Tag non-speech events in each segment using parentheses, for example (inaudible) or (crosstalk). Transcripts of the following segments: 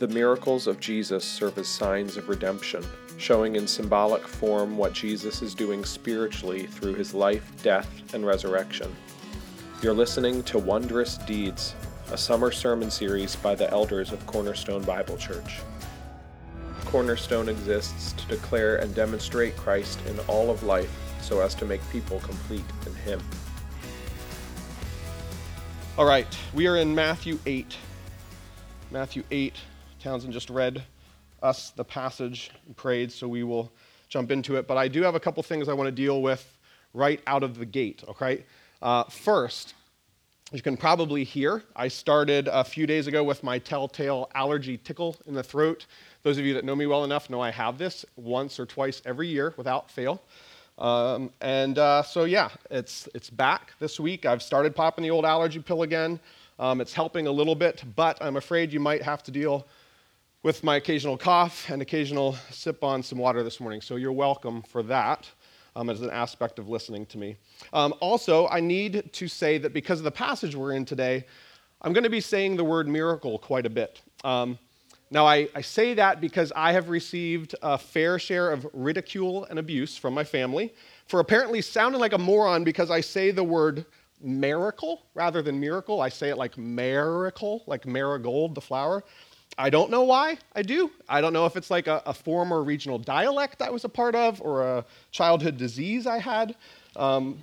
The miracles of Jesus serve as signs of redemption, showing in symbolic form what Jesus is doing spiritually through his life, death, and resurrection. You're listening to Wondrous Deeds, a summer sermon series by the elders of Cornerstone Bible Church. Cornerstone exists to declare and demonstrate Christ in all of life so as to make people complete in Him. All right, we are in Matthew 8. Matthew 8. Townsend just read us the passage and prayed, so we will jump into it. But I do have a couple things I want to deal with right out of the gate, okay? Uh, first, you can probably hear, I started a few days ago with my telltale allergy tickle in the throat. Those of you that know me well enough know I have this once or twice every year without fail. Um, and uh, so, yeah, it's, it's back this week. I've started popping the old allergy pill again. Um, it's helping a little bit, but I'm afraid you might have to deal with my occasional cough and occasional sip on some water this morning. So, you're welcome for that. Um, as an aspect of listening to me. Um, also, I need to say that because of the passage we're in today, I'm going to be saying the word miracle quite a bit. Um, now, I, I, say that because I have received a fair share of ridicule and abuse from my family for apparently sounding like a moron because I say the word miracle rather than miracle. I say it like miracle, like marigold, the flower. I don't know why I do. I don't know if it's like a, a former regional dialect I was a part of or a childhood disease I had. Um,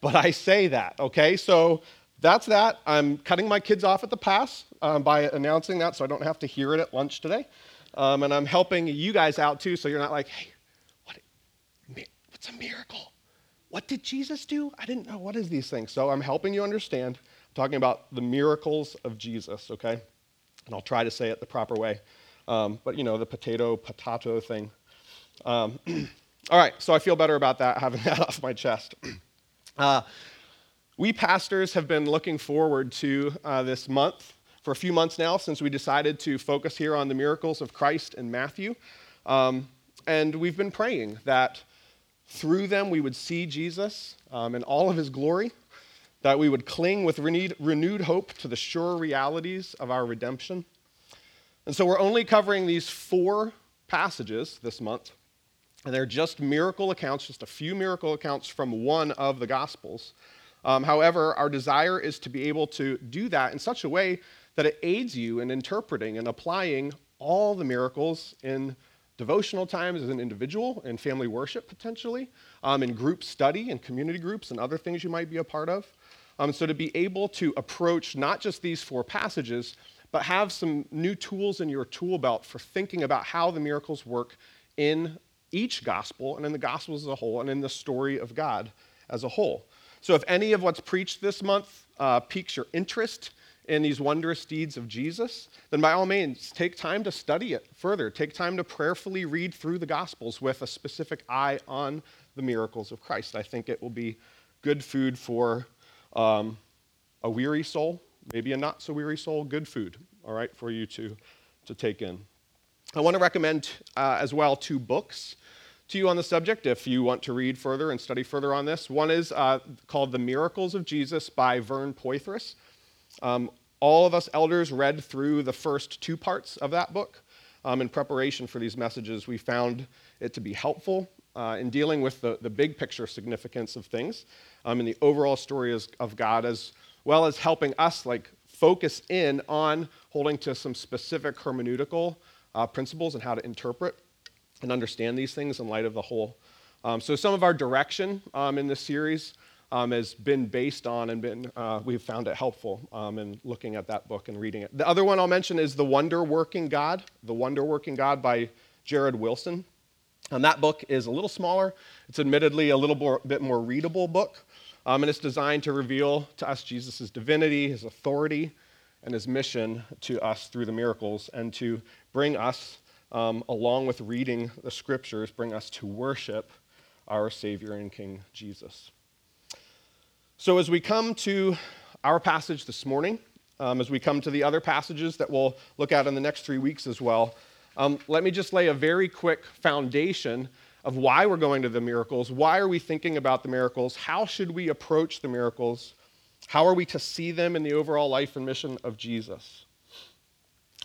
but I say that, okay? So that's that. I'm cutting my kids off at the pass um, by announcing that so I don't have to hear it at lunch today. Um, and I'm helping you guys out too so you're not like, hey, what, what's a miracle? What did Jesus do? I didn't know. What is these things? So I'm helping you understand. I'm talking about the miracles of Jesus, okay? And I'll try to say it the proper way. Um, but you know, the potato, potato thing. Um, (clears throat) all right, so I feel better about that, (laughs) having that off my chest. (clears throat) Uh, we pastors have been looking forward to uh, this month for a few months now since we decided to focus here on the miracles of Christ and Matthew. Um, and we've been praying that through them we would see Jesus um, in all of his glory, that we would cling with renewed, renewed hope to the sure realities of our redemption. And so we're only covering these four passages this month. And they're just miracle accounts, just a few miracle accounts from one of the Gospels. Um, however, our desire is to be able to do that in such a way that it aids you in interpreting and applying all the miracles in devotional times as an individual, in family worship potentially, um, in group study and community groups and other things you might be a part of. Um, so to be able to approach not just these four passages, but have some new tools in your tool belt for thinking about how the miracles work in each gospel and in the gospels as a whole and in the story of God as a whole. So, if any of what's preached this month uh, piques your interest in these wondrous deeds of Jesus, then by all means, take time to study it further. Take time to prayerfully read through the Gospels with a specific eye on the miracles of Christ. I think it will be good food for um, a weary soul, maybe a not so weary soul, good food, all right, for you to, to take in. I want to recommend uh, as well two books to you on the subject if you want to read further and study further on this. One is uh, called The Miracles of Jesus by Vern Poythress. Um, all of us elders read through the first two parts of that book. Um, in preparation for these messages, we found it to be helpful uh, in dealing with the, the big picture significance of things um, and the overall story of God, as well as helping us like focus in on holding to some specific hermeneutical uh, principles and how to interpret and understand these things in light of the whole. Um, so, some of our direction um, in this series um, has been based on and been, uh, we've found it helpful um, in looking at that book and reading it. The other one I'll mention is The Wonder Working God, The Wonder Working God by Jared Wilson. And that book is a little smaller. It's admittedly a little more, bit more readable book. Um, and it's designed to reveal to us Jesus' divinity, his authority, and his mission to us through the miracles, and to bring us um, along with reading the scriptures, bring us to worship our Savior and King Jesus. So, as we come to our passage this morning, um, as we come to the other passages that we'll look at in the next three weeks as well, um, let me just lay a very quick foundation of why we're going to the miracles. Why are we thinking about the miracles? How should we approach the miracles? How are we to see them in the overall life and mission of Jesus?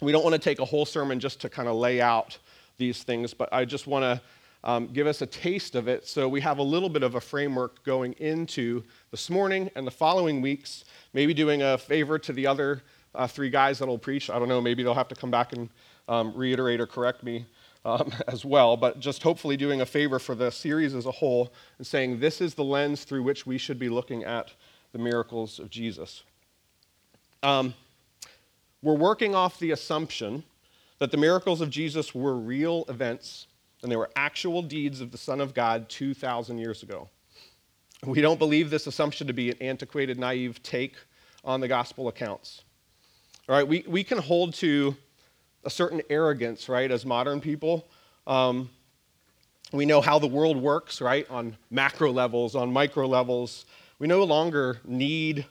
we don't want to take a whole sermon just to kind of lay out these things, but I just want to um, give us a taste of it so we have a little bit of a framework going into this morning and the following weeks, maybe doing a favor to the other uh, three guys that'll preach. I don't know, maybe they'll have to come back and um, reiterate or correct me um, (laughs) as well, but just hopefully doing a favor for the series as a whole and saying this is the lens through which we should be looking at the miracles of Jesus. Um, we're working off the assumption that the miracles of Jesus were real events and they were actual deeds of the Son of God 2,000 years ago. We don't believe this assumption to be an antiquated, naive take on the gospel accounts. All right, we, we can hold to a certain arrogance, right, as modern people. Um, we know how the world works, right, on macro levels, on micro levels. We no longer need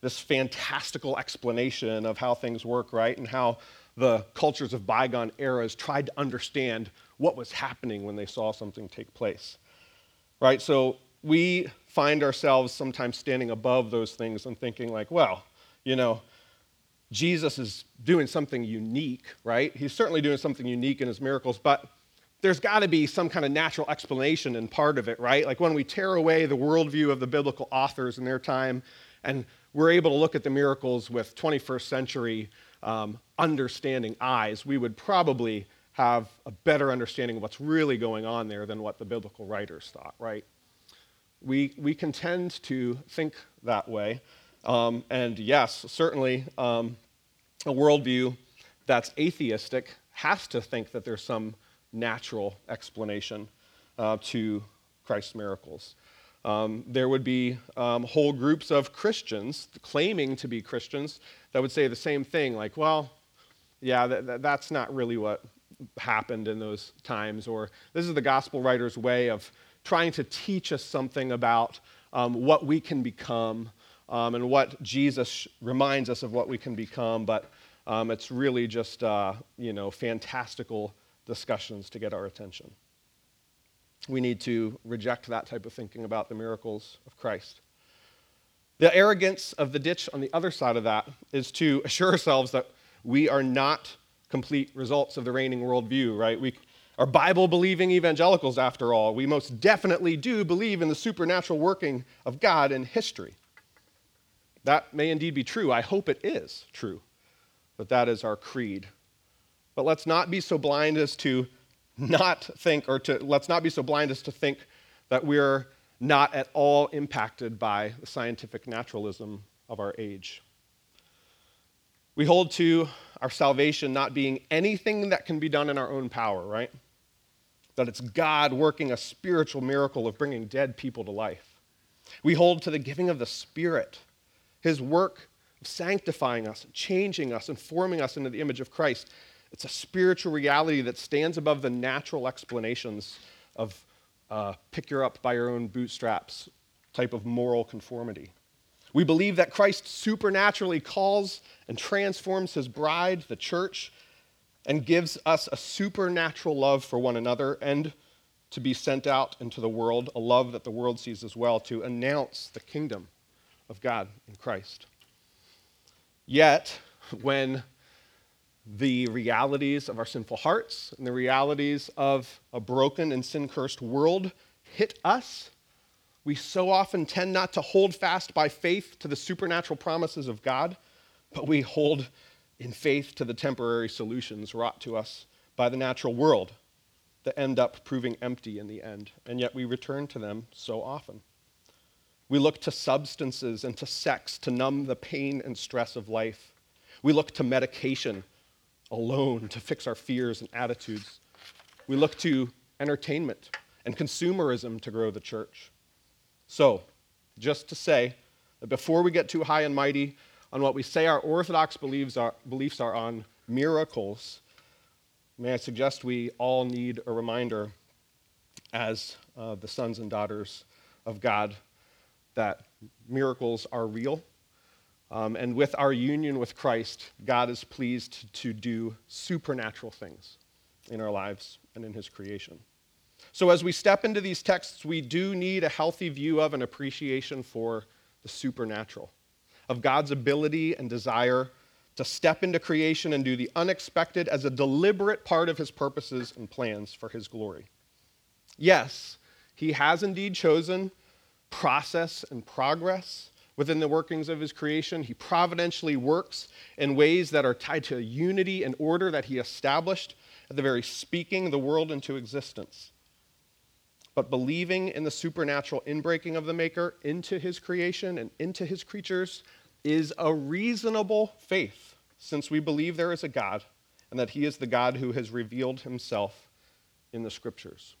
this fantastical explanation of how things work, right, and how the cultures of bygone eras tried to understand what was happening when they saw something take place. Right? So we find ourselves sometimes standing above those things and thinking, like, well, you know, Jesus is doing something unique, right? He's certainly doing something unique in his miracles, but there's got to be some kind of natural explanation in part of it, right? Like when we tear away the worldview of the biblical authors in their time and we're able to look at the miracles with 21st century um, understanding eyes, we would probably have a better understanding of what's really going on there than what the biblical writers thought, right? We, we can tend to think that way. Um, and yes, certainly um, a worldview that's atheistic has to think that there's some natural explanation uh, to Christ's miracles. Um, there would be um, whole groups of Christians claiming to be Christians that would say the same thing, like, well, yeah, that, that, that's not really what happened in those times, or this is the gospel writer's way of trying to teach us something about um, what we can become um, and what Jesus reminds us of what we can become, but um, it's really just, uh, you know, fantastical discussions to get our attention. We need to reject that type of thinking about the miracles of Christ. The arrogance of the ditch on the other side of that is to (laughs) assure ourselves that we are not complete results of the reigning worldview, right? We are Bible believing evangelicals, after all. We most definitely do believe in the supernatural working of God in history. That may indeed be true. I hope it is true. But that is our creed. But let's not be so blind as to not think, or to let's not be so blind as to think that we're not at all impacted by the scientific naturalism of our age. We hold to our salvation not being anything that can be done in our own power, right? That it's God working a spiritual miracle of bringing dead people to life. We hold to the giving of the Spirit, His work of sanctifying us, changing us, and forming us into the image of Christ. It's a spiritual reality that stands above the natural explanations of uh, pick your up by your own bootstraps type of moral conformity. We believe that Christ supernaturally calls and transforms his bride, the church, and gives us a supernatural love for one another and to be sent out into the world, a love that the world sees as well, to announce the kingdom of God in Christ. Yet, when the realities of our sinful hearts and the realities of a broken and sin cursed world hit us, we so often tend not to hold fast by faith to the supernatural promises of God, but we hold in faith to the temporary solutions wrought to us by the natural world that end up proving empty in the end, and yet we return to them so often. We look to substances and to sex to numb the pain and stress of life. We look to medication alone to fix our fears and attitudes. We look to entertainment and consumerism to grow the church. So, just to say that before we get too high and mighty on what we say our orthodox beliefs are, beliefs are on miracles, may I suggest we all need a reminder as uh, the sons and daughters of God that miracles are real um, and with our union with Christ, God is pleased to do supernatural things in our lives and in His creation. So, as we step into these texts, we do need a healthy view of and appreciation for the supernatural, of God's ability and desire to step into creation and do the unexpected as a deliberate part of his purposes and plans for his glory. Yes, he has indeed chosen process and progress within the workings of his creation. He providentially works in ways that are tied to unity and order that he established at the very speaking the world into existence. But believing in the supernatural inbreaking of the Maker into his creation and into his creatures is a reasonable faith, since we believe there is a God and that he is the God who has revealed himself in the scriptures.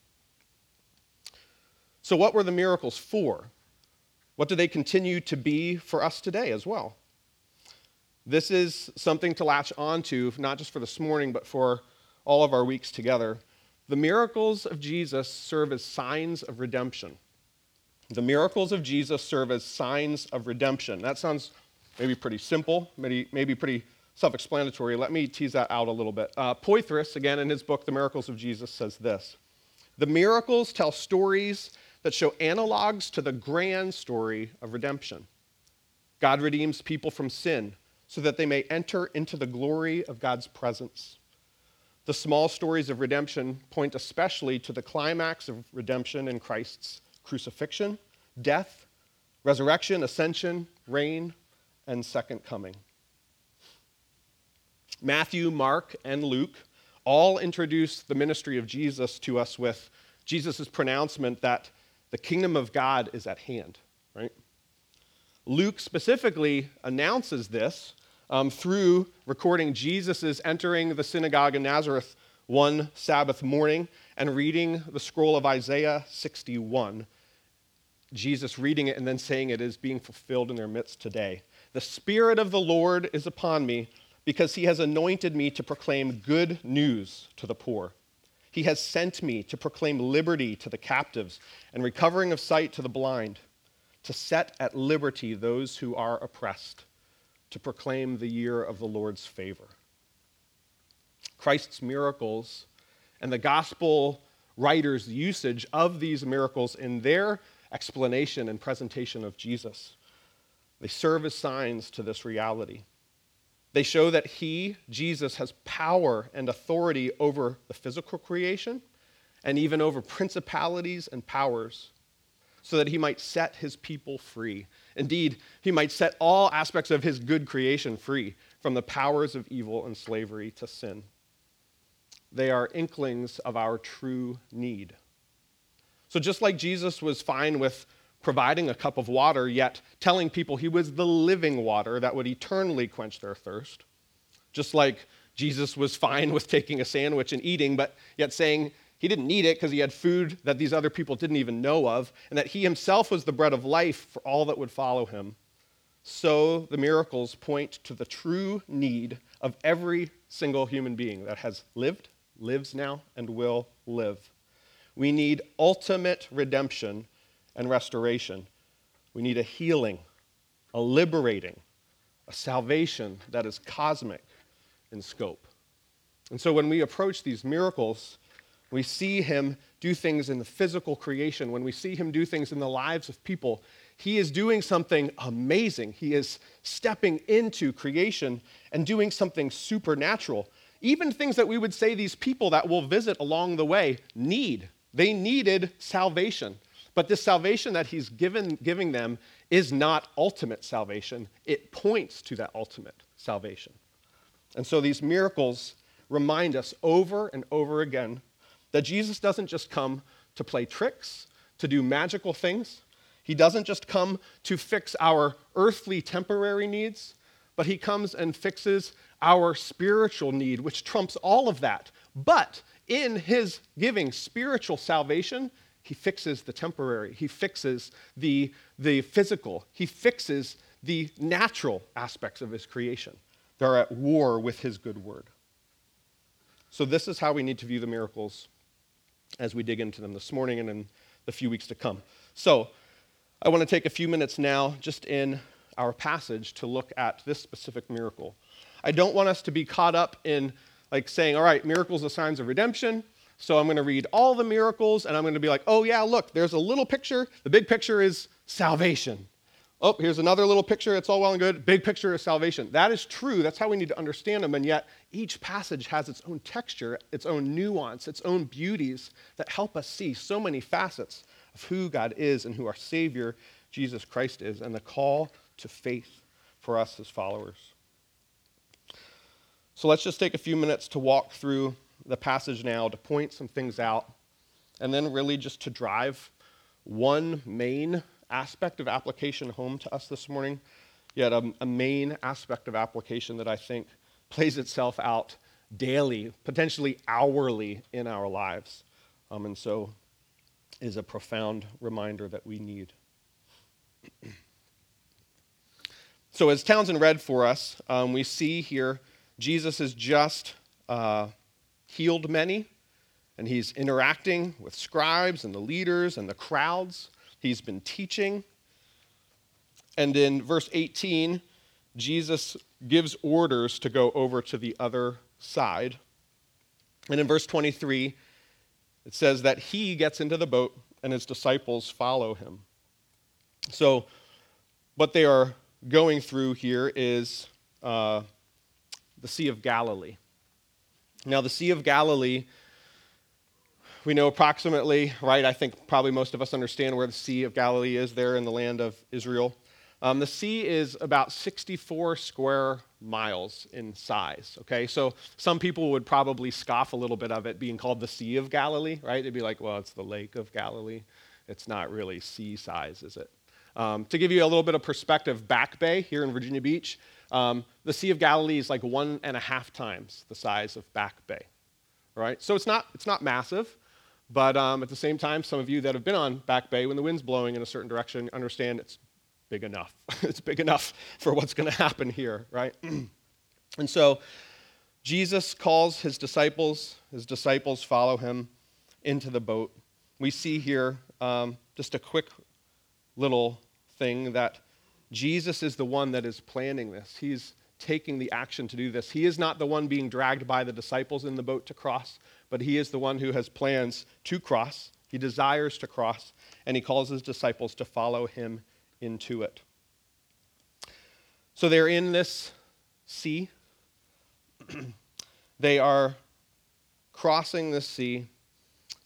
So, what were the miracles for? What do they continue to be for us today as well? This is something to latch onto, not just for this morning, but for all of our weeks together. The miracles of Jesus serve as signs of redemption. The miracles of Jesus serve as signs of redemption. That sounds maybe pretty simple, maybe, maybe pretty self explanatory. Let me tease that out a little bit. Uh, Poythress, again in his book, The Miracles of Jesus, says this The miracles tell stories that show analogs to the grand story of redemption. God redeems people from sin so that they may enter into the glory of God's presence. The small stories of redemption point especially to the climax of redemption in Christ's crucifixion, death, resurrection, ascension, reign, and second coming. Matthew, Mark, and Luke all introduce the ministry of Jesus to us with Jesus' pronouncement that the kingdom of God is at hand, right? Luke specifically announces this um, through recording Jesus' entering the synagogue in Nazareth one Sabbath morning and reading the scroll of Isaiah 61. Jesus reading it and then saying it is being fulfilled in their midst today. The Spirit of the Lord is upon me because he has anointed me to proclaim good news to the poor. He has sent me to proclaim liberty to the captives and recovering of sight to the blind, to set at liberty those who are oppressed, to proclaim the year of the Lord's favor. Christ's miracles and the gospel writers' usage of these miracles in their explanation and presentation of Jesus. They serve as signs to this reality. They show that he, Jesus, has power and authority over the physical creation and even over principalities and powers so that he might set his people free. Indeed, he might set all aspects of his good creation free from the powers of evil and slavery to sin. They are inklings of our true need. So, just like Jesus was fine with providing a cup of water, yet telling people he was the living water that would eternally quench their thirst. Just like Jesus was fine (laughs) with taking a sandwich and eating, but yet saying he didn't need it because he had food that these other people didn't even know of, and that he himself was the bread of life for all that would follow him. So the miracles point to the true need of every single human being that has lived, lives now, and will live. We need ultimate redemption and restoration. We need a healing, a liberating, a salvation that is cosmic in scope. And so when we approach these miracles, we see him do things in the physical creation, when we see him do things in the lives of people, he is doing something amazing. He is stepping into creation and doing something supernatural. Even things that we would say these people that will visit along the way need. They needed salvation. But this salvation that he's given, giving them is not ultimate salvation, it points to that ultimate salvation. And so these miracles remind us over and over again that Jesus doesn't just come to play tricks, to do magical things. He doesn't just come to fix our earthly temporary needs, but he comes and fixes our spiritual need, which trumps all of that. But in his giving spiritual salvation, he fixes the temporary, he fixes the, the physical, he fixes the natural aspects of his creation. They're at war with his good word. So, this is how we need to view the miracles as we dig into them this morning and in the few weeks to come. So, I want to take a few minutes now, just in our passage, to look at this specific miracle. I don't want us to be caught up in like saying, all right, miracles are signs of redemption. So I'm going to read all the miracles and I'm going to be like, oh, yeah, look, there's a little picture. The big picture is salvation. oh, here's another little picture. It's all well and good. Big picture is salvation. That is true. That's how we need to understand them. And yet, each passage has its own texture, its own nuance, its own beauties that help us see so many facets of who God is and who our Savior, Jesus Christ, is, and the call to faith for us as followers. So let's just take a few minutes to walk through the passage now to point some things out, and then really just to drive one main aspect of application home to us this morning, yet a, a main aspect of application that I think plays itself out daily, potentially hourly in our lives. Um, and so is a profound reminder that we need. so, as Townsend read for us, um, we see here Jesus is just uh, healed many, and he's interacting with scribes and the leaders and the crowds. He's been teaching. And in verse 18, Jesus gives orders to go over to the other side. And in verse 23, it says that he gets into the boat and his disciples follow him. So, what they are going through here is uh, the Sea of Galilee. Now, the Sea of Galilee we know approximately, right? I think probably most of us understand where the Sea of Galilee is there in the land of Israel. Um, the sea is about 64 square miles in size, okay? So some people would probably scoff a little bit of it being called the Sea of Galilee, right? They'd be like, well, it's the Lake of Galilee. It's not really sea size, is it? Um, to give you a little bit of perspective, Back Bay here in Virginia Beach, um, the Sea of Galilee is like one and a half times the size of Back Bay, right? So it's not, it's not massive. But um, at the same time, some of you that have been on Back Bay when the wind's blowing in a certain direction understand it's big enough. (laughs) it's big enough for what's going to happen here, right? (clears throat) and so Jesus calls his disciples, his disciples follow him into the boat. We see here um, just a quick little thing that Jesus is the one that is planning this. He's taking the action to do this. He is not the one being dragged by the disciples in the boat to cross, but he is the one who has plans to cross. He desires to cross, and he calls his disciples to follow him into it. So they're in this sea. (clears throat) they are crossing the sea.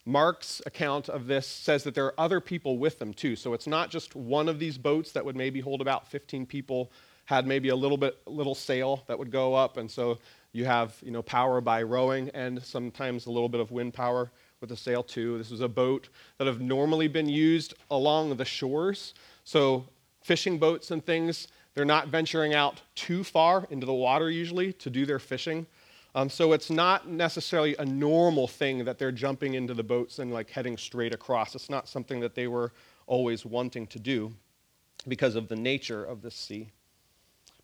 Mark's account of this says that there are other people with them too. So it's not just one of these boats that would maybe hold about 15 people had maybe a little bit little sail that would go up. And so you have you know power by rowing and sometimes a little bit of wind power with the sail too. This was a boat that have normally been used along the shores. So fishing boats and things they're not venturing out too far into the water usually to do their fishing um, so it's not necessarily a normal thing that they're jumping into the boats and like heading straight across it's not something that they were always wanting to do because of the nature of this sea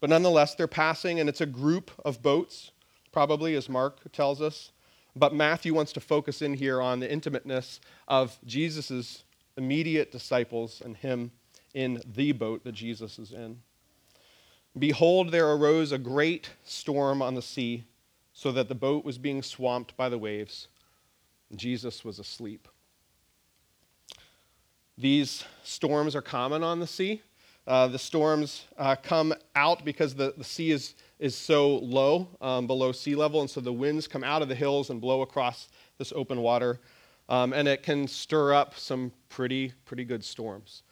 but nonetheless, they're passing, and it's a group of boats, probably, as Mark tells us. But Matthew wants to focus in here on the intimateness of Jesus' immediate disciples and him in the boat that Jesus is in. Behold, there arose a great storm on the sea, so that the boat was being swamped by the waves. Jesus was asleep. These storms are common on the sea. Uh, the storms uh, come out because the, the sea is, is so low um, below sea level, and so the winds come out of the hills and blow across this open water. Um, and it can stir up some pretty, pretty good storms.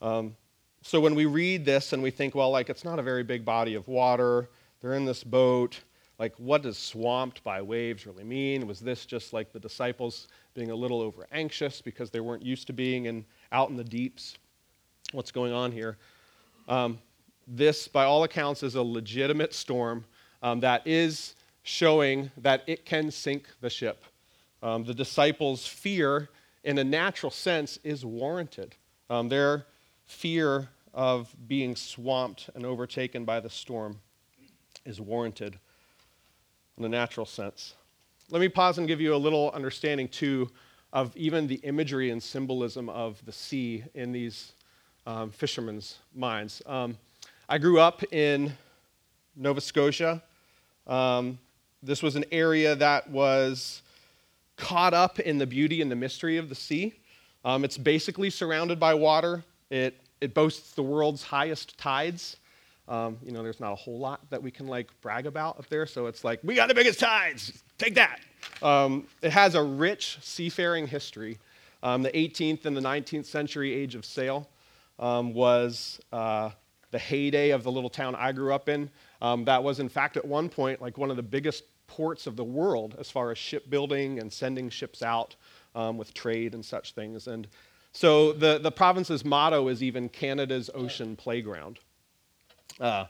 Um, so when we read this and we think, well, like, it's not a very big body of water, they're in this boat, like, what does swamped by waves really mean? Was this just like the disciples being a little over anxious because they weren't used to being in, out in the deeps? What's going on here? Um, this, by all accounts, is a legitimate storm um, that is showing that it can sink the ship. Um, the disciples' fear, in a natural sense, is warranted. Um, their fear of being swamped and overtaken by the storm is warranted in a natural sense. Let me pause and give you a little understanding, too, of even the imagery and symbolism of the sea in these um, fishermen's minds. Um, I grew up in Nova Scotia. Um, this was an area that was caught up in the beauty and the mystery of the sea. Um, it's basically surrounded by water. It it boasts the world's highest tides. Um, you know, there's not a whole lot that we can like brag about up there, so it's like we got the biggest tides. Take that. Um, it has a rich seafaring history. Um, the 18th and the 19th century age of sail um, was uh, the heyday of the little town I grew up in. Um, that was, in fact, at one point like one of the biggest ports of the world as far as shipbuilding and sending ships out um, with trade and such things. And so the, the province's motto is even Canada's ocean playground. Uh,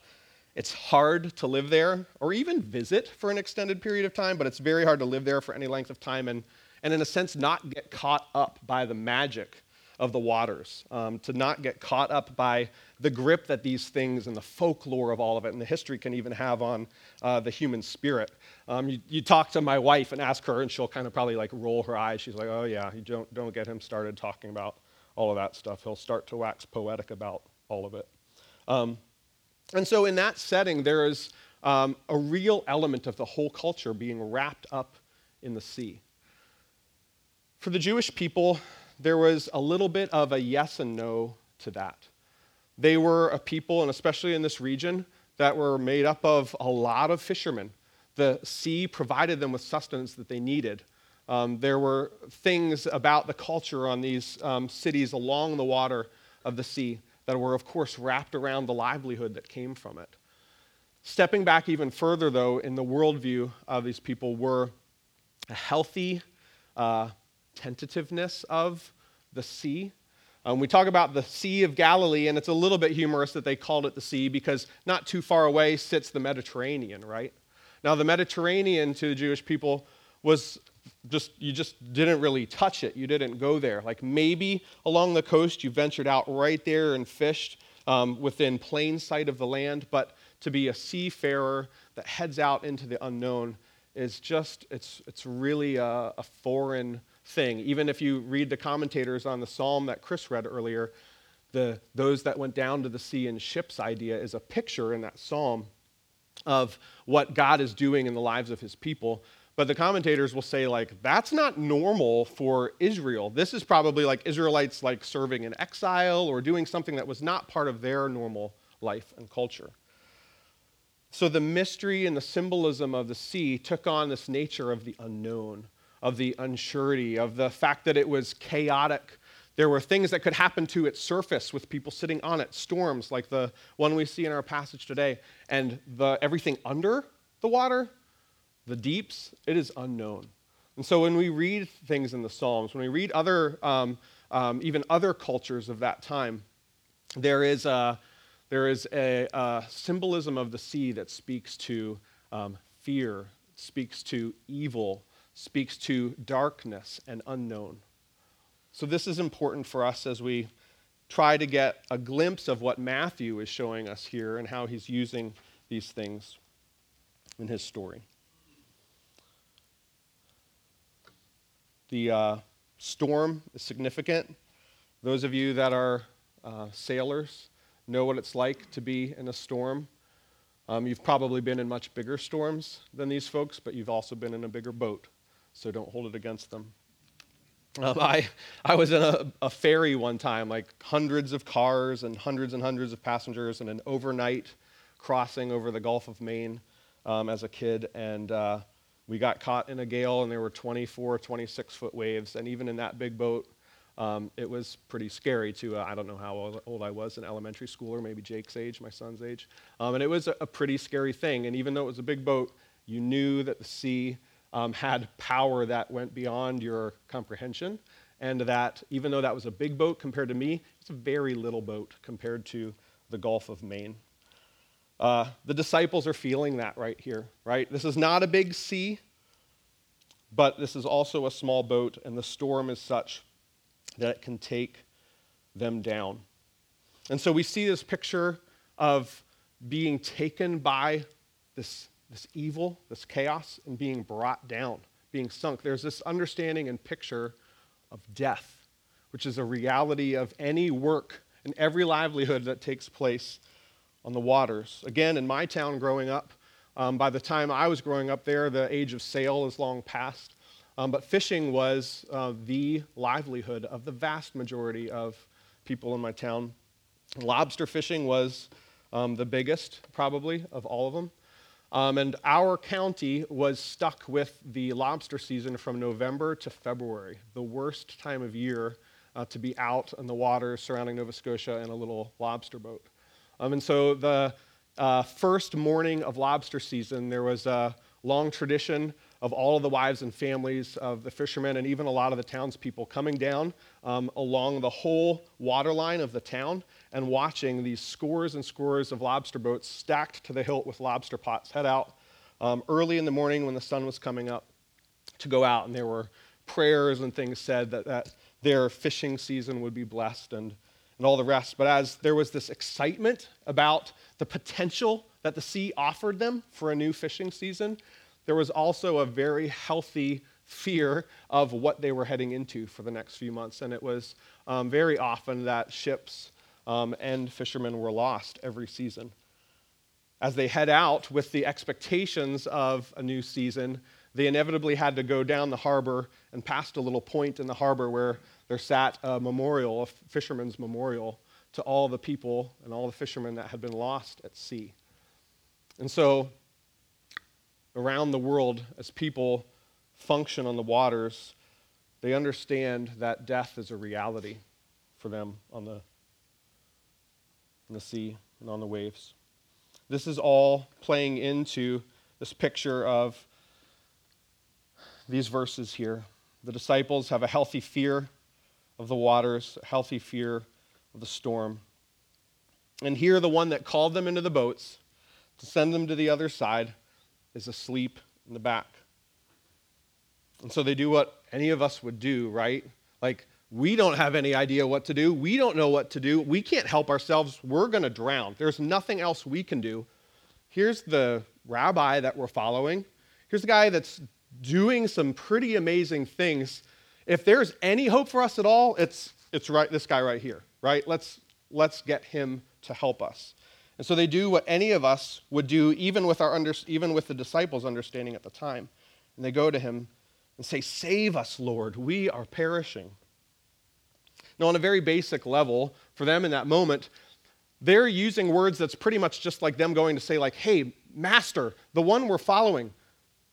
it's hard to live there or even visit for an extended period of time, but it's very hard to live there for any length of time and, and in a sense, not get caught up by the magic of the waters, um, to not get caught up by the grip that these things and the folklore of all of it and the history can even have on uh, the human spirit. Um, you, you, talk to my wife and ask her, and she'll kind of probably like roll her eyes. She's like, oh, yeah, you don't, don't get him started talking about all of that stuff. He'll start to wax poetic about all of it. Um, and so, in that setting, there is um, a real element of the whole culture being wrapped up in the sea. For the Jewish people, there was a little bit of a yes and no to that. They were a people, and especially in this region, that were made up of a lot of fishermen. The sea provided them with sustenance that they needed. Um, there were things about the culture on these um, cities along the water of the sea that were, of course, wrapped around the livelihood that came from it. Stepping back even further, though, in the worldview of these people were a healthy uh, tentativeness of the sea. Um, we talk about the Sea of Galilee, and it's a little bit humorous that they called it the sea because not too far away sits the Mediterranean, right? Now, the Mediterranean to the Jewish people was just, you just didn't really touch it. You didn't go there. Like maybe along the coast, you ventured out right there and fished um, within plain sight of the land, but to be a seafarer that heads out into the unknown is just, it's, it's really a, a foreign thing. Even if you read the commentators on the psalm that Chris read earlier, the, those that went down to the sea in ships idea is a picture in that psalm of what God is doing in the lives of his people. But the commentators will say, like, that's not normal for Israel. This is probably like Israelites like serving in exile or doing something that was not part of their normal life and culture. So the mystery and the symbolism of the sea took on this nature of the unknown, of the unsurety, of the fact that it was chaotic. There were things that could happen to its surface with people sitting on it, storms like the one we see in our passage today, and the, everything under the water, the deeps, it is unknown. And so when we read things in the Psalms, when we read other, um, um, even other cultures of that time, there is a, there is a, a symbolism of the sea that speaks to um, fear, speaks to evil, speaks to darkness and unknown. So, this is important for us as we try to get a glimpse of what Matthew is showing us here and how he's using these things in his story. The uh, storm is significant. Those of you that are uh, sailors know what it's like to be in a storm. Um, you've probably been in much bigger storms than these folks, but you've also been in a bigger boat so don't hold it against them. Um, I, I was in a, a, ferry one time, like hundreds of cars and hundreds and hundreds of passengers, and an overnight crossing over the Gulf of Maine um, as a kid. And uh, we got caught in a gale, and there were 24, 26 foot waves. And even in that big boat, um, it was pretty scary to, uh, I don't know how old I was in elementary school, or maybe Jake's age, my son's age. Um, and it was a, a pretty scary thing. And even though it was a big boat, you knew that the sea um, had power that went beyond your comprehension, and that even though that was a big boat compared to me, it's a very little boat compared to the Gulf of Maine. Uh, the disciples are feeling that right here, right? This is not a big sea, but this is also a small boat, and the storm is such that it can take them down. And so we see this picture of being taken by this this evil, this chaos, and being brought down, being sunk. There's this understanding and picture of death, which is a reality of any work and every livelihood that takes place on the waters. Again, in my town growing up, um, by the time I was growing up there, the age of sail is long past. Um, but fishing was uh, the livelihood of the vast majority of people in my town. Lobster fishing was um, the biggest, probably, of all of them. Um, and our county was stuck with the lobster season from November to February, the worst time of year uh, to be out in the water surrounding Nova Scotia in a little lobster boat. Um, and so the uh, first morning of lobster season, there was a long tradition of all of the wives and families of the fishermen and even a lot of the townspeople coming down um, along the whole waterline of the town and watching these scores and scores of lobster boats stacked to the hilt with lobster pots head out um, early in the morning when the sun was coming up to go out. And there were prayers and things said that, that their fishing season would be blessed and, and all the rest. But as there was this excitement about the potential that the sea offered them for a new fishing season, there was also a very healthy fear of what they were heading into for the next few months. And it was um, very often that ships um, and fishermen were lost every season. As they head out with the expectations of a new season, they inevitably had to go down the harbor and past a little point in the harbor where there sat a memorial, a fisherman's memorial, to all the people and all the fishermen that had been lost at sea. And so around the world as people function on the waters, they understand that death is a reality for them on the, on the sea and on the waves. This is all playing into this picture of these verses here. The disciples have a healthy fear of the waters, healthy fear of the storm. And here, the one that called them into the boats to send them to the other side is asleep in the back. And so they do what any of us would do, right? Like, we don't have any idea what to do. We don't know what to do. We can't help ourselves. We're going to drown. There's nothing else we can do. Here's the rabbi that we're following. Here's the guy that's doing some pretty amazing things. If there's any hope for us at all, it's, it's right, this guy right here, right? Let's, let's get him to help us. And so they do what any of us would do, even with, our under, even with the disciples' understanding at the time. And they go to him and say, Save us, Lord, we are perishing. Now, on a very basic level, for them in that moment, they're using words that's pretty much just like them going to say, like, hey, master, the one we're following,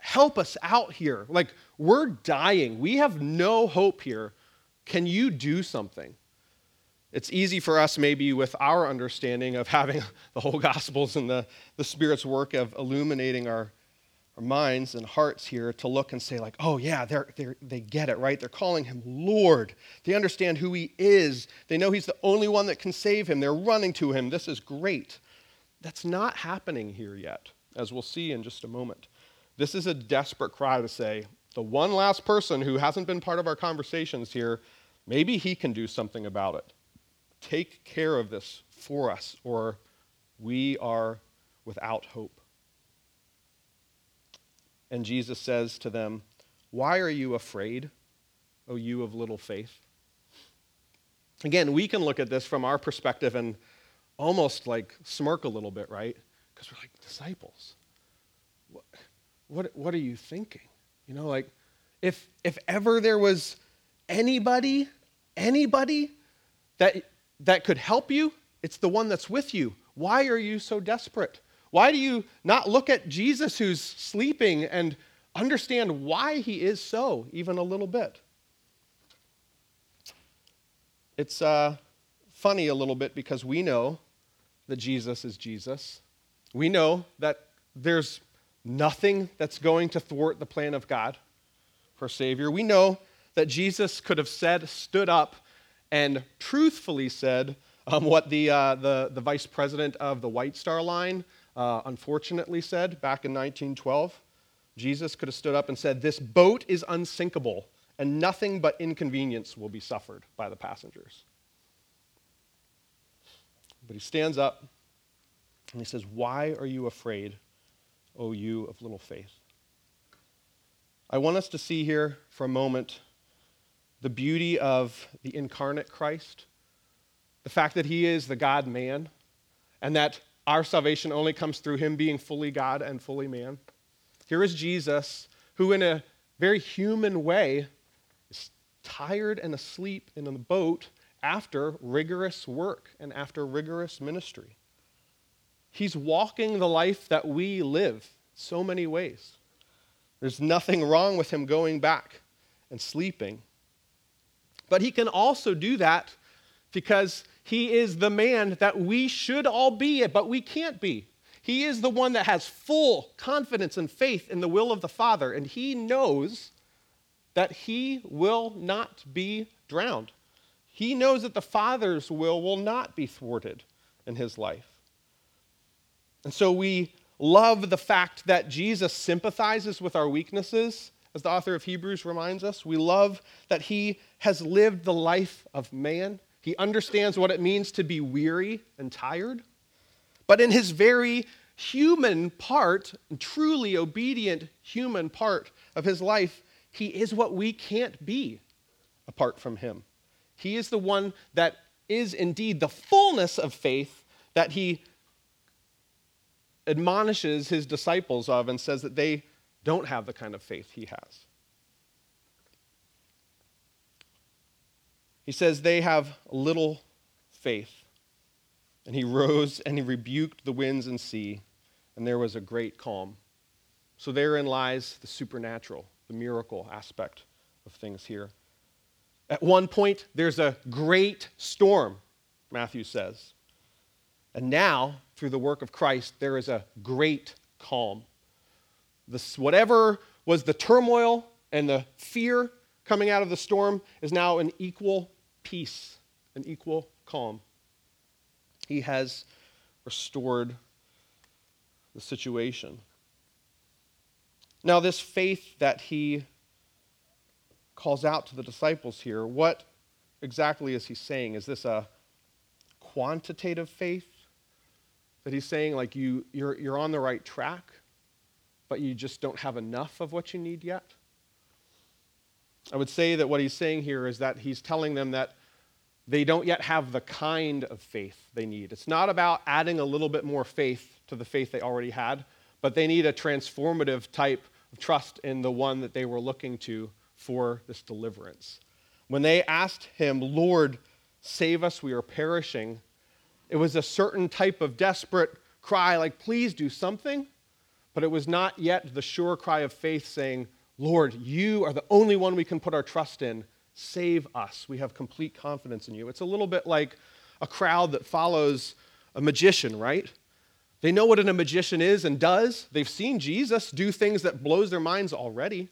help us out here. Like, we're dying. We have no hope here. Can you do something? It's easy for us, maybe, with our understanding of having (laughs) the whole Gospels and the, the Spirit's work of illuminating our, our minds and hearts here to look and say, like, oh, yeah, they're, they're, they get it, right? They're calling him Lord. They understand who he is. They know he's the only one that can save him. They're running to him. This is great. That's not happening here yet, as we'll see in just a moment. This is a desperate cry to say, the one last person who hasn't been part of our conversations here, maybe he can do something about it take care of this for us, or we are without hope. And Jesus says to them, Why are you afraid, O you of little faith? Again, we can look at this from our perspective and almost like smirk a little bit, right? Because we're like, disciples. What, what, are you thinking? You know, like, if, if ever there was anybody, anybody that that could help you, it's the one that's with you. Why are you so desperate? Why do you not look at Jesus who's sleeping and understand why he is so, even a little bit? It's uh, funny a little bit because we know that Jesus is Jesus. We know that there's nothing that's going to thwart the plan of God for Savior. We know that Jesus could have said, stood up, and truthfully said um, what the, uh, the, the vice president of the White Star Line uh, unfortunately said back in 1912. Jesus could have stood up and said, This boat is unsinkable, and nothing but inconvenience will be suffered by the passengers. But he stands up and he says, Why are you afraid, O you of little faith? I want us to see here for a moment the beauty of the incarnate Christ, the fact that he is the God man, and that our salvation only comes through him being fully God and fully man. Here is Jesus, who, in a very human way, is tired and asleep in the boat after rigorous work and after rigorous ministry. He's walking the life that we live so many ways. There's nothing wrong with him going back and sleeping. But he can also do that because he is the man that we should all be, but we can't be. He is the one that has full confidence and faith in the will of the Father, and he knows that he will not be drowned. He knows that the Father's will will not be thwarted in his life. And so we love the fact that Jesus sympathizes with our weaknesses, as the author of Hebrews reminds us. We love that he has lived the life of man. He understands what it means to be weary and tired. But in his very human part, truly obedient human part of his life, he is what we can't be apart from him. He is the one that is indeed the fullness of faith that he admonishes his disciples of and says that they don't have the kind of faith he has. He says they have little faith. And he rose and he rebuked the winds and sea, and there was a great calm. So therein lies the supernatural, the miracle aspect of things here. At one point, there's a great storm, Matthew says. And now, through the work of Christ, there is a great calm. This, whatever was the turmoil and the fear coming out of the storm is now an equal peace, an equal calm. He has restored the situation. Now, this faith that he calls out to the disciples here, what exactly is he saying? Is this a quantitative faith? That he's saying, like, you, you're, you're on the right track, but you just don't have enough of what you need yet? I would say that what he's saying here is that he's telling them that they don't yet have the kind of faith they need. It's not about adding a little bit more faith to the faith they already had, but they need a transformative type of trust in the one that they were looking to for this deliverance. When they asked him, Lord, save us, we are perishing, it was a certain type of desperate cry, like, please do something. But it was not yet the sure cry of faith saying, Lord, you are the only one we can put our trust in. Save us. We have complete confidence in you. It's a little bit like a crowd that follows a magician, right? They know what a magician is and does. They've seen Jesus do things that blows their minds already.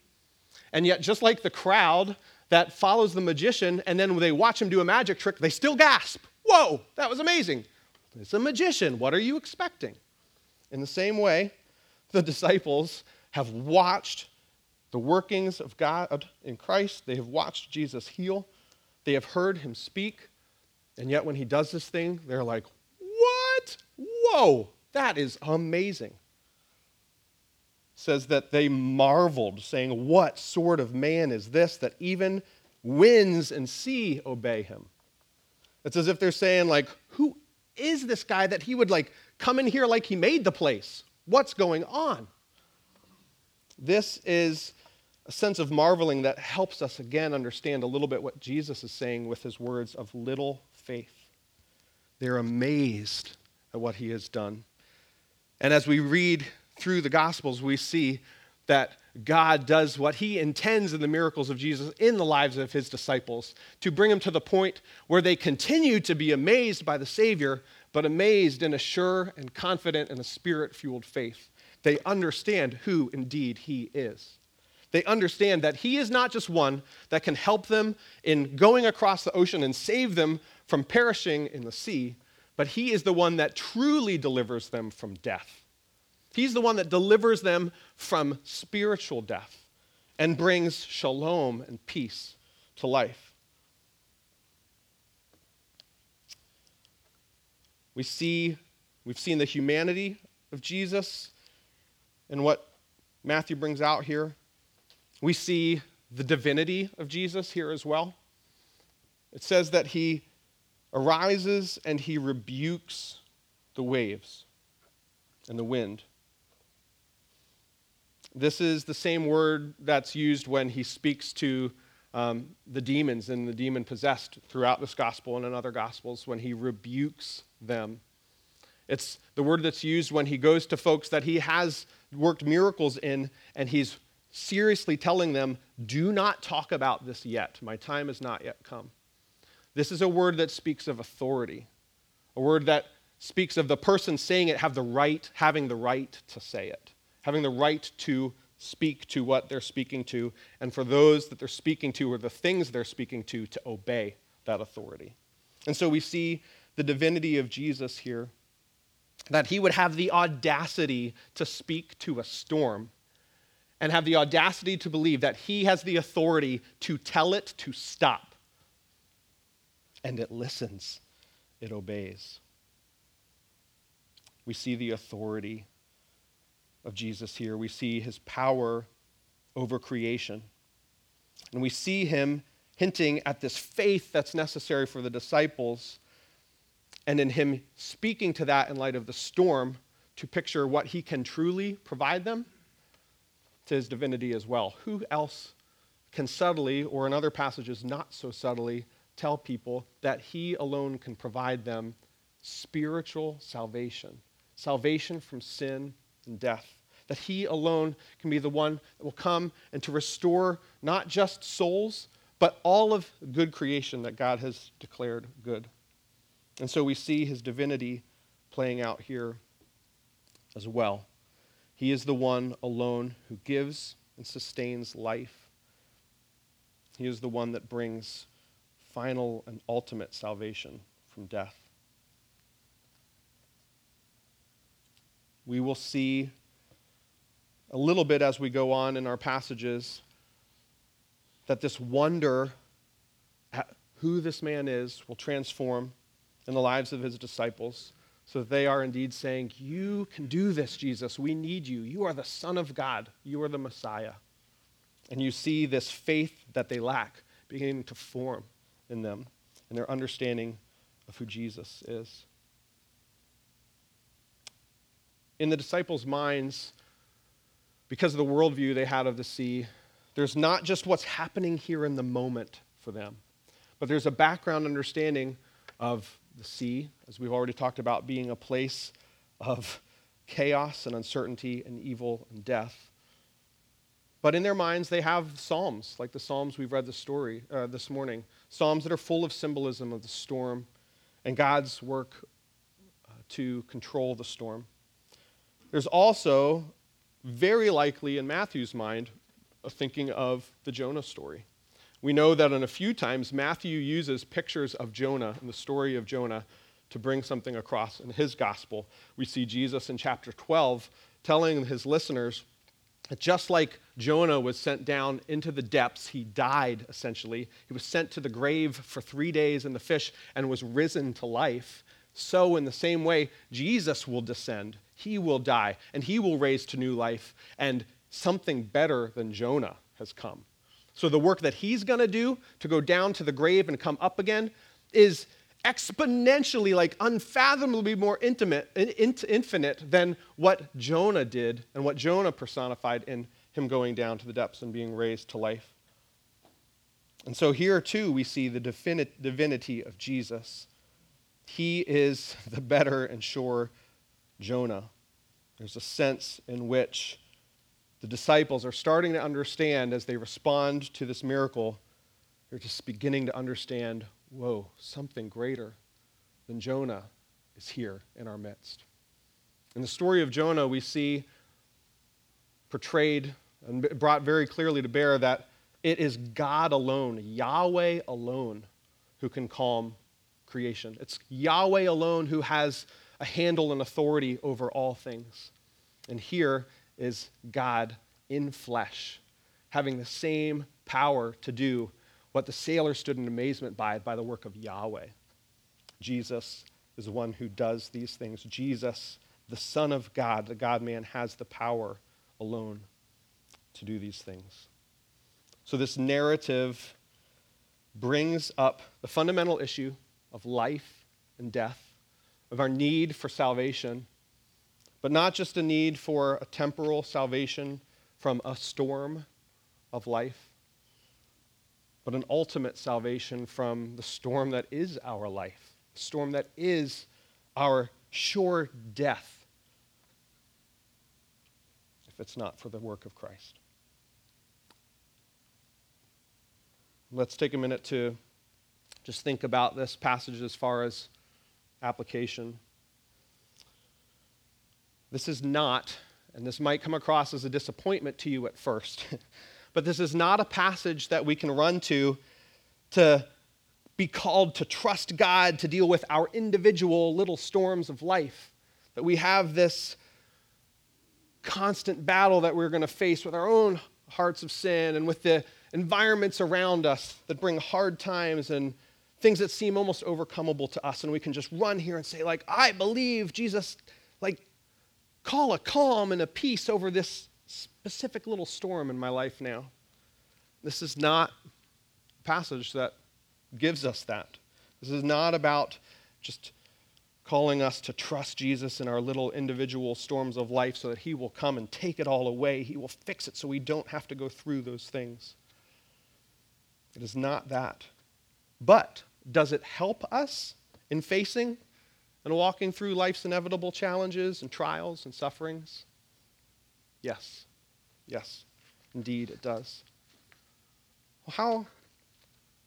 And yet, just like the crowd that follows the magician, and then they watch him do a magic trick, they still gasp. Whoa, that was amazing. It's a magician. What are you expecting? In the same way, the (laughs) disciples have watched the workings of God in Christ. They have watched Jesus heal. They have heard him speak. And yet, when he does this thing, they're like, What? Whoa, that is amazing. Says that they marveled, saying, What sort of man is this that even winds and sea obey him? It's as if they're saying, like, who is this guy that he would like come in here like he made the place? What's going on? This is a sense of marveling that helps us again understand a little bit what Jesus is saying with his words of little faith. They're amazed at what he has done. And as we read through the Gospels, we see that God does what he intends in the miracles of Jesus in the lives of his disciples to bring them to the point where they continue to be amazed by the Savior, but amazed in a sure and confident and a spirit fueled faith. They understand who indeed he is. They understand that he is not just one that can help them in going across the ocean and save them from perishing in the sea, but he is the one that truly delivers them from death. He's the one that delivers them from spiritual death and brings shalom and peace to life. We see, we've seen the humanity of Jesus and what Matthew brings out here. We see the divinity of Jesus here as well. It says that he arises and he rebukes the waves and the wind. This is the same word that's used when he speaks to um, the demons and the demon possessed throughout this gospel and in other gospels when he rebukes them. It's the word that's used when he goes to folks that he has worked miracles in and he's seriously telling them, Do not talk about this yet. My time has not yet come. This is a word that speaks of authority, a word that speaks of the person saying it have the right, having the right to say it, having the right to speak to what they're speaking to, and for those that they're speaking to or the things they're speaking to to obey that authority. And so we see the divinity of Jesus here that he would have the audacity to speak to a storm and have the audacity to believe that he has the authority to tell it to stop. And it listens, it obeys. We see the authority of Jesus here. We see his power over creation. And we see him hinting at this faith that's necessary for the disciples, and in him speaking to that in light of the storm to picture what he can truly provide them to his divinity as well. Who else can subtly, or in other passages not so subtly, tell people that he alone can provide them spiritual salvation, salvation from sin and death? That He alone can be the one that will come and to restore not just souls, but all of good creation that God has declared good. And so we see His divinity playing out here as well. He is the one alone who gives and sustains life. He is the one that brings final and ultimate salvation from death. We will see a little bit as we go on in our passages that this wonder at who this man is will transform in the lives of his disciples so that they are indeed saying, You can do this, Jesus. We need you. You are the Son of God. You are the Messiah. And you see this faith that they lack beginning to form in them and their understanding of who Jesus is. In the disciples' minds, because of the worldview they had of the sea, there's not just what's happening here in the moment for them, but there's a background understanding of the sea, as we've already talked about, being a place of chaos and uncertainty and evil and death. But in their minds, they have psalms, like the psalms we've read the story uh, this morning, psalms that are full of symbolism of the storm and God's work uh, to control the storm. There's also very likely in Matthew's mind, thinking of the Jonah story. We know that in a few times, Matthew uses pictures of Jonah and the story of Jonah to bring something across in his gospel. We see Jesus in chapter 12 telling his listeners that just like Jonah was sent down into the depths, he died essentially. He was sent to the grave for three days in the fish and was risen to life. So, in the same way, Jesus will descend he will die and he will raise to new life, and something better than Jonah has come. So the work that he's going to do to go down to the grave and come up again is exponentially, like unfathomably more intimate, infinite than what Jonah did and what Jonah personified in him going down to the depths and being raised to life. And so here too we see the divinity of Jesus. He is (laughs) the better and sure Jonah. There's a sense in which the disciples are starting to understand as they respond to this miracle, they're just beginning to understand whoa, something greater than Jonah is here in our midst. In the story of Jonah, we see portrayed and brought very clearly to bear that it is God alone, Yahweh alone, who can calm creation. It's Yahweh alone who has a handle and authority over all things. And here is God in flesh, having the same power to do what the sailor stood in amazement by, by the work of Yahweh. Jesus is the one who does these things. Jesus, the Son of God, the God man, has the power alone to do these things. So, this narrative brings up the fundamental issue of life and death of our need for salvation, but not just a need for a temporal salvation from a storm of life, but an ultimate salvation from the storm that is our life, the storm that is our sure death, if it's not for the work of Christ. Let's take a minute to just think about this passage as far as application. This is not, and this might come across as a disappointment to you at first, (laughs) but this is not a passage that we can run to to be called to trust God to deal with our individual little storms of life. That we have this constant battle that we're going to face with our own hearts of sin and with the environments around us that bring hard times and things that seem almost overcomable to us and we can just run here and say like i believe jesus like call a calm and a peace over this specific little storm in my life now. This is not a passage that gives us that. This is not about just calling us to trust jesus in our little individual storms of life so that he will come and take it all away. He will fix it so we don't have to go through those things. It is not that. But does it help us in facing and walking through life's inevitable challenges and trials and sufferings? Yes. Yes, indeed it does. Well, how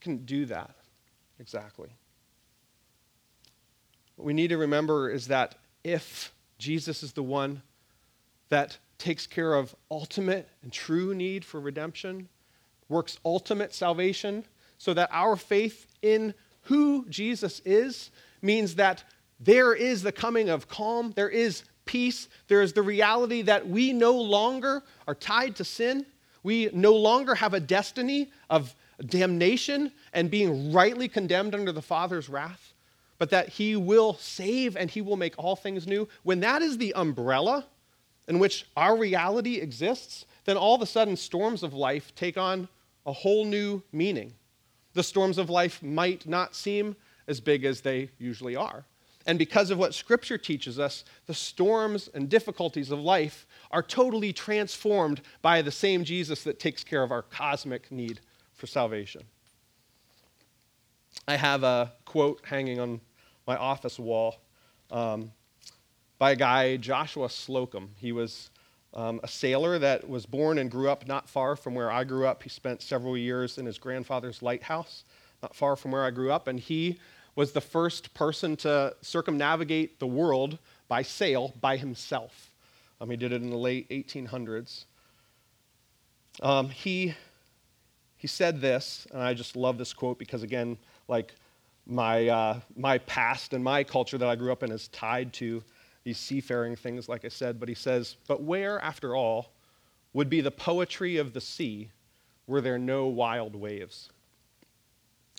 can it do that exactly? What we need to remember is that if Jesus is the one that takes care of ultimate and true need for redemption, works ultimate salvation, so that our faith in who Jesus is means that there is the coming of calm, there is peace, there is the reality that we no longer are tied to sin. We no longer have a destiny of damnation and being rightly condemned under the Father's wrath, but that He will save and He will make all things new. When that is the umbrella in which our reality exists, then all of a sudden storms of life take on a whole new meaning. The storms of life might not seem as big as they usually are. And because of what Scripture teaches us, the storms and difficulties of life are totally transformed by the same Jesus that takes care of our cosmic need for salvation. I have a quote hanging on my office wall um, by a guy, Joshua Slocum. He was um, a sailor that was born and grew up not far from where I grew up. He spent several years in his grandfather's lighthouse, not far from where I grew up, and he was the first person to circumnavigate the world by sail by himself. Um, he did it in the late 1800s. Um, he, he said this, and I just love this quote because, again, like my, uh, my past and my culture that I grew up in is tied to these seafaring things, like I said, but he says, But where, after all, would be the poetry of the sea were there no wild waves?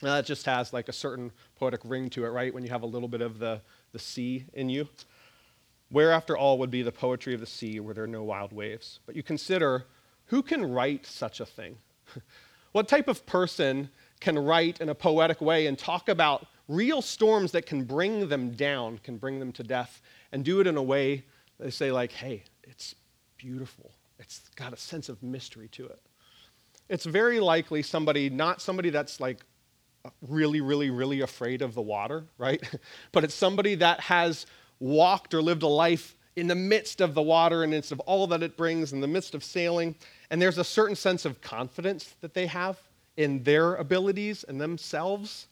Now, that just has like a certain poetic ring to it, right? When you have a little bit of the, the sea in you. Where, after all, would be the poetry of the sea where there no wild waves? But you consider who can write such a thing? (laughs) what type of person can write in a poetic way and talk about real storms that can bring them down, can bring them to death, and do it in a way they say, like, hey, it's beautiful. It's got a sense of mystery to it. It's very likely somebody, not somebody that's like really, really, really afraid of the water, right? (laughs) but it's somebody that has walked or lived a life in the midst of the water and midst of all that it brings, in the midst of sailing. And there's a certain sense of confidence that they have in their abilities and themselves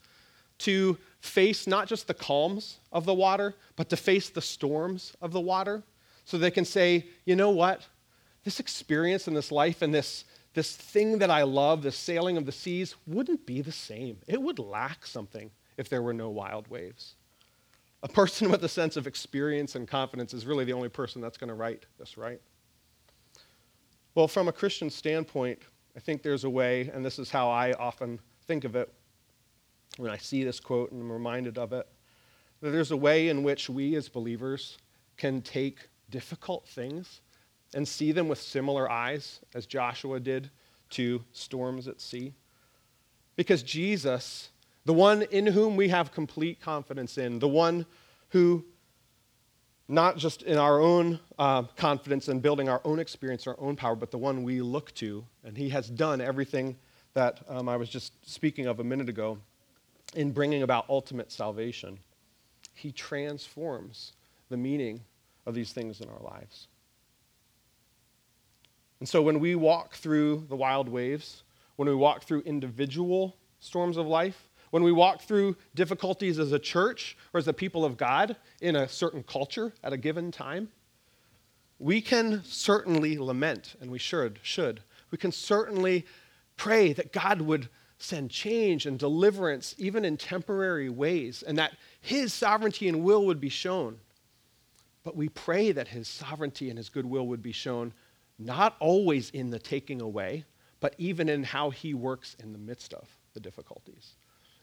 to face not just the calms of the water, but to face the storms of the water. So they can say, you know what? This experience and this life and this, this thing that I love, the sailing of the seas, wouldn't be the same. It would lack something if there were no wild waves. A person (laughs) with a sense of experience and confidence is really the only person that's going to write this, right? Well, from a Christian standpoint, I think there's a way, and this is how I often think of it, when I see this quote and I'm reminded of it, that there's a way in which we as believers can take difficult things and see them with similar eyes as Joshua did to storms at sea. Because Jesus, the one in whom we have complete confidence in, the one who, not just in our own uh, confidence in building our own experience, our own power, but the one we look to, and he has done everything that um, I was just speaking of a minute ago in bringing about ultimate salvation. He transforms the meaning of these things in our lives. And so when we walk through the wild waves, when we walk through individual storms of life, when we walk through difficulties as a church or as the people of God in a certain culture at a given time, we can certainly lament, and we should, should. We can certainly pray that God would send change and deliverance, even in temporary ways, and that His sovereignty and will would be shown. But we pray that His sovereignty and His goodwill would be shown not always in the taking away, but even in how he works in the midst of the difficulties.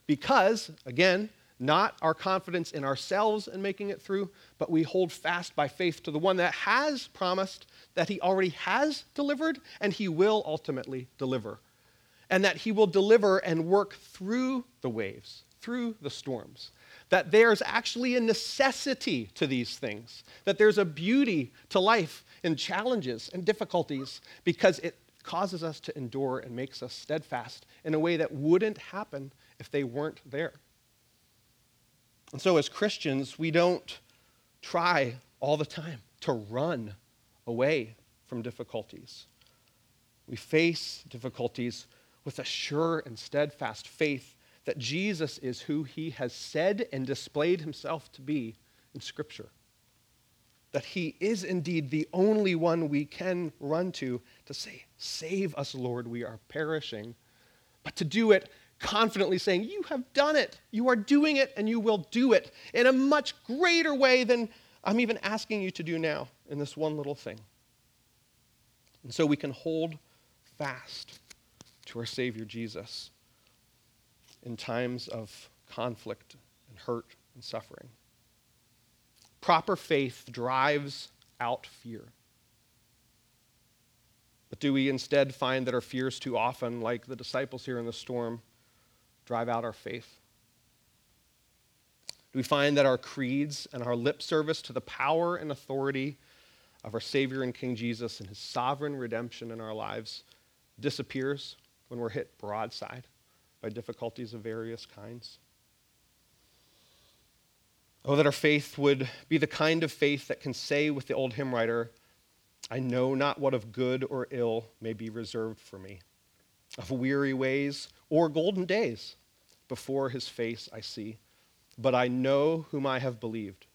Because, again, not our confidence in ourselves and making it through, but we hold fast by faith to the one that has promised that he already has delivered and he will ultimately deliver. And that he will deliver and work through the waves, through the storms that there's actually a necessity to these things, that there's a beauty to life in challenges and difficulties because it causes us to endure and makes us steadfast in a way that wouldn't happen if they weren't there. And so, as Christians, we don't try all the time to run away from difficulties. We face difficulties with a sure and steadfast faith that Jesus is who he has said and displayed himself to be in Scripture. That he is indeed the only one we can run to to say, Save us, Lord, we are perishing. But to do it confidently saying, You have done it, you are doing it, and you will do it in a much greater way than I'm even asking you to do now in this one little thing. And so we can hold fast to our Savior Jesus in times of conflict and hurt and suffering. Proper faith drives out fear. But do we instead find that our fears too often, like the disciples here in the storm, drive out our faith? Do we find that our creeds and our lip service to the power and authority of our Savior and King Jesus and his sovereign redemption in our lives disappears when we're hit broadside? by difficulties of various kinds. Oh, that our faith would be the kind of faith that can say with the old hymn writer, I know not what of good or ill may be reserved for me, of weary ways or golden days before his face I see. But I know whom I have believed,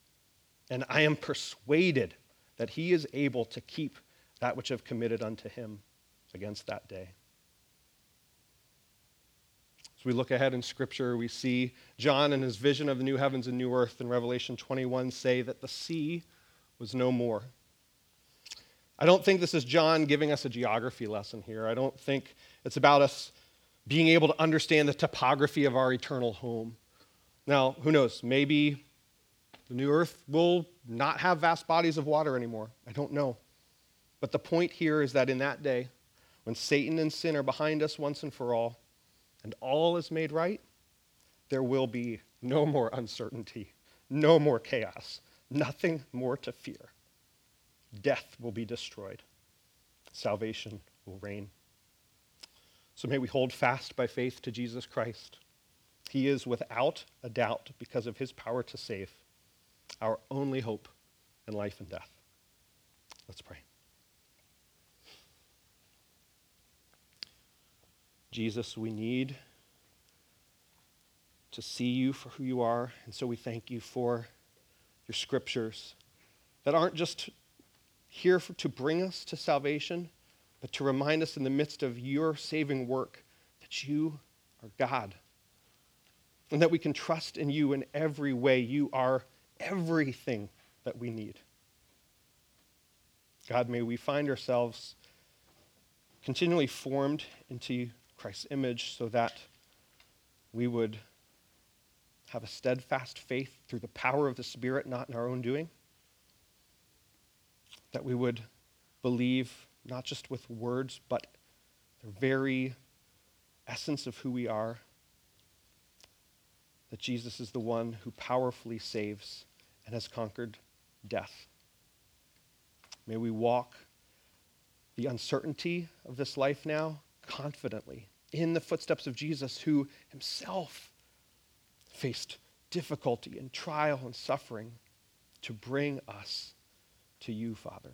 and I am persuaded that he is able to keep that which I've committed unto him against that day. As we look ahead in Scripture, we see John in his vision of the new heavens and new earth in Revelation 21 say that the sea was no more. I don't think this is John giving us a geography lesson here. I don't think it's about us being able to understand the topography of our eternal home. Now, who knows? Maybe the new earth will not have vast bodies of water anymore. I don't know. But the point here is that in that day, when Satan and sin are behind us once and for all, and all is made right, there will be no more uncertainty, no more chaos, nothing more to fear. Death will be destroyed, salvation will reign. So may we hold fast by faith to Jesus Christ. He is without a doubt, because of his power to save, our only hope in life and death. Let's pray. Jesus, we need to see you for who you are. And so we thank you for your scriptures that aren't just here for, to bring us to salvation, but to remind us in the midst of your saving work that you are God and that we can trust in you in every way. You are everything that we need. God, may we find ourselves continually formed into Christ's image so that we would have a steadfast faith through the power of the Spirit, not in our own doing. That we would believe not just with words, but the very essence of who we are. That Jesus is the one who powerfully saves and has conquered death. May we walk the uncertainty of this life now confidently in the footsteps of Jesus, who himself faced difficulty and trial and suffering to bring us to you, Father.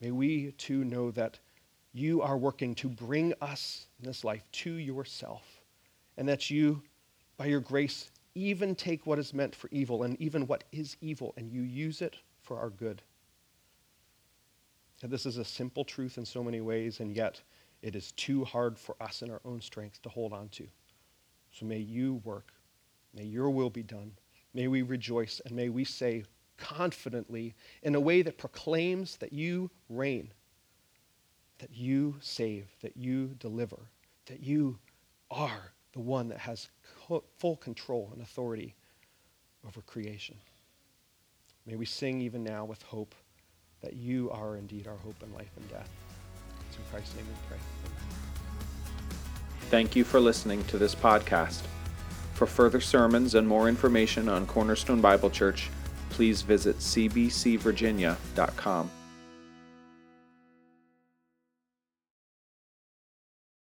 May we too know that you are working to bring us in this life to yourself, and that you, by your grace, even take what is meant for evil and even what is evil, and you use it for our good. And this is a simple truth in so many ways, and yet it is too hard for us in our own strength to hold on to. So may you work. May your will be done. May we rejoice, and may we say confidently, in a way that proclaims that you reign, that you save, that you deliver, that you are the one that has full control and authority over creation. May we sing even now with hope that you are indeed our hope in life and death. In Christ's name we pray. Thank you for listening to this podcast. For further sermons and more information on Cornerstone Bible Church, please visit cbcvirginia.com.